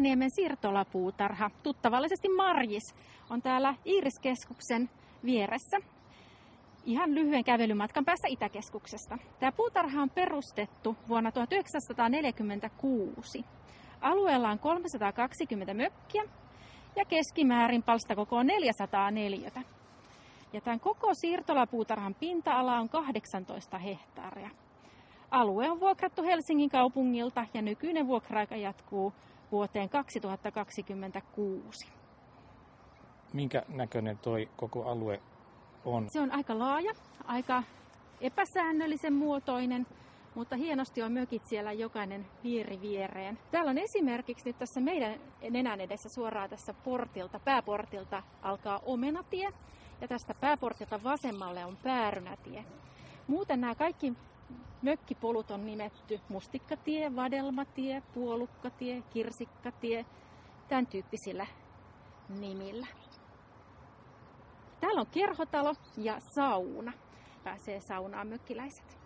Pitkäniemen siirtolapuutarha, tuttavallisesti Marjis, on täällä Iiriskeskuksen vieressä ihan lyhyen kävelymatkan päässä Itäkeskuksesta. Tämä puutarha on perustettu vuonna 1946. Alueella on 320 mökkiä ja keskimäärin palstakoko on 400 neliötä. Ja tämän koko siirtolapuutarhan pinta-ala on 18 hehtaaria. Alue on vuokrattu Helsingin kaupungilta ja nykyinen vuokraaika jatkuu vuoteen 2026. Minkä näköinen toi koko alue on? Se on aika laaja, aika epäsäännöllisen muotoinen, mutta hienosti on mökit siellä jokainen vieri viereen. Täällä on esimerkiksi nyt tässä meidän nenän edessä suoraan tässä portilta, pääportilta alkaa Omenatie ja tästä pääportilta vasemmalle on Päärynätie. Muuten nämä kaikki mökkipolut on nimetty Mustikkatie, Vadelmatie, Puolukkatie, Kirsikkatie, tämän tyyppisillä nimillä. Täällä on kerhotalo ja sauna. Pääsee saunaan mökkiläiset.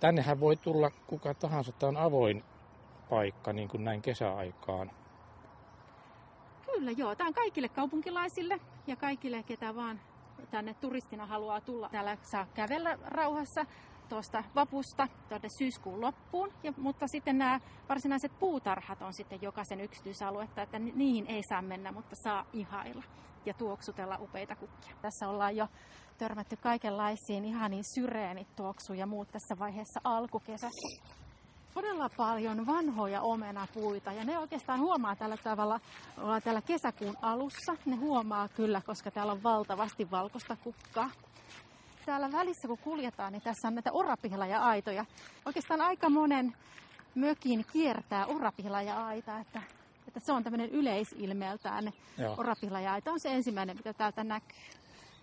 Tännehän voi tulla kuka tahansa. Tämä on avoin paikka niin kuin näin kesäaikaan. Kyllä joo, tämä on kaikille kaupunkilaisille ja kaikille, ketä vaan tänne turistina haluaa tulla. Täällä saa kävellä rauhassa tuosta vapusta tuonne syyskuun loppuun, ja, mutta sitten nämä varsinaiset puutarhat on sitten jokaisen yksityisaluetta, että niihin ei saa mennä, mutta saa ihailla ja tuoksutella upeita kukkia. Tässä ollaan jo törmätty kaikenlaisiin ihaniin syreenit tuoksuun ja muut tässä vaiheessa alkukesässä. Todella paljon vanhoja omenapuita ja ne oikeastaan huomaa tällä tavalla, ollaan täällä kesäkuun alussa, ne huomaa kyllä, koska täällä on valtavasti valkoista kukkaa täällä välissä kun kuljetaan, niin tässä on näitä orapihlaja-aitoja. Oikeastaan aika monen mökin kiertää orapihlaja-aita, että, että se on tämmöinen yleisilmeeltään. Orapihlaja-aita on se ensimmäinen, mitä täältä näkyy.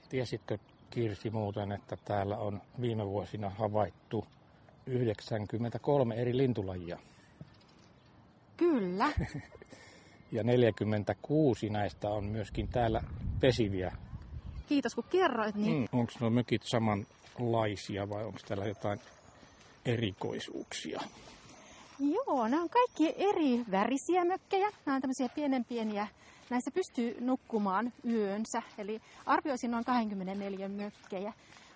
Tiesitkö Kirsi muuten, että täällä on viime vuosina havaittu 93 eri lintulajia? Kyllä. ja 46 näistä on myöskin täällä pesiviä kiitos kun kerroit. Niin... Mm, onko nuo mökit samanlaisia vai onko täällä jotain erikoisuuksia? Joo, nämä on kaikki eri värisiä mökkejä. Nämä on tämmöisiä pienen pieniä. Näissä pystyy nukkumaan yönsä, eli arvioisin noin 24 mökkejä.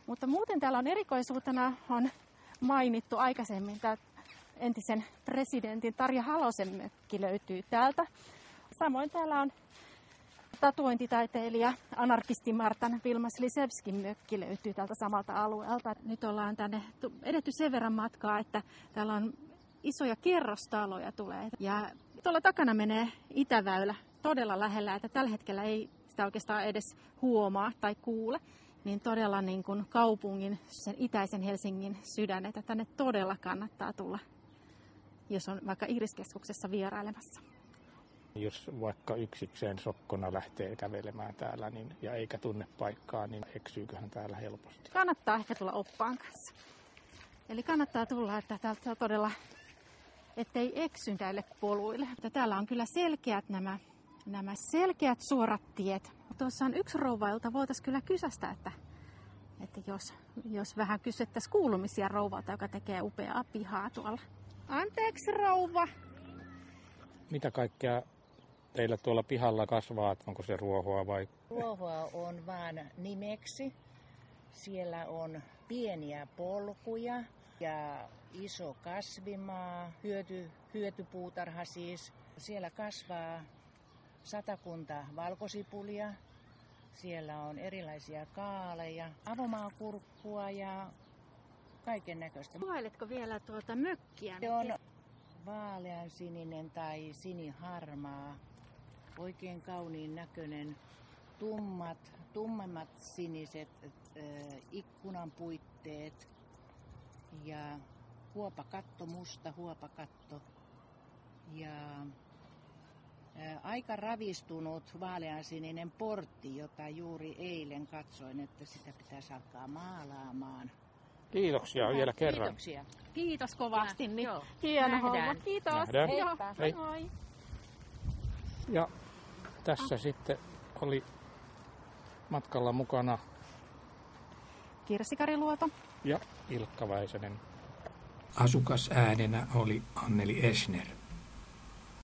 Mutta muuten täällä on erikoisuutena on mainittu aikaisemmin, että entisen presidentin Tarja Halosen mökki löytyy täältä. Samoin täällä on tatuointitaiteilija, anarkisti Martan Vilmas Lisevskin mökki löytyy tältä samalta alueelta. Nyt ollaan tänne edetty sen verran matkaa, että täällä on isoja kerrostaloja tulee. Ja tuolla takana menee Itäväylä todella lähellä, että tällä hetkellä ei sitä oikeastaan edes huomaa tai kuule. Niin todella niin kuin kaupungin, sen itäisen Helsingin sydän, että tänne todella kannattaa tulla, jos on vaikka Iriskeskuksessa vierailemassa. Jos vaikka yksikseen sokkona lähtee kävelemään täällä niin, ja eikä tunne paikkaa, niin eksyyköhän täällä helposti? Kannattaa ehkä tulla oppaan kanssa. Eli kannattaa tulla, että täältä todella, ettei eksy näille poluille. Että täällä on kyllä selkeät nämä, nämä selkeät suorat tiet. Tuossa on yksi rouva, jolta voitaisiin kyllä kysästä, että, että jos, jos vähän kysyttäisiin kuulumisia rouvalta, joka tekee upeaa pihaa tuolla. Anteeksi rouva. Mitä kaikkea teillä tuolla pihalla kasvaa, onko se ruohoa vai? Ruohoa on vaan nimeksi. Siellä on pieniä polkuja ja iso kasvimaa, hyöty, hyötypuutarha siis. Siellä kasvaa satakunta valkosipulia. Siellä on erilaisia kaaleja, avomaakurkkua ja kaiken näköistä. Kuvailetko vielä tuota mökkiä? Se on vaalean sininen tai siniharmaa oikein kauniin näköinen, tummat, tummemmat siniset äh, ikkunan puitteet ja huopakatto, musta huopakatto ja aika ravistunut vaaleansininen portti, jota juuri eilen katsoin, että sitä pitäisi alkaa maalaamaan. Kiitoksia vielä kerran. Kiitoksia. Kiitos kovasti. Niin. Hieno homma. Kiitos. Nähdään. Joo, Hei. Moi. Ja tässä sitten oli matkalla mukana Kirsi Kariluoto ja Ilkka Väisänen. Asukasäänenä oli Anneli Esner.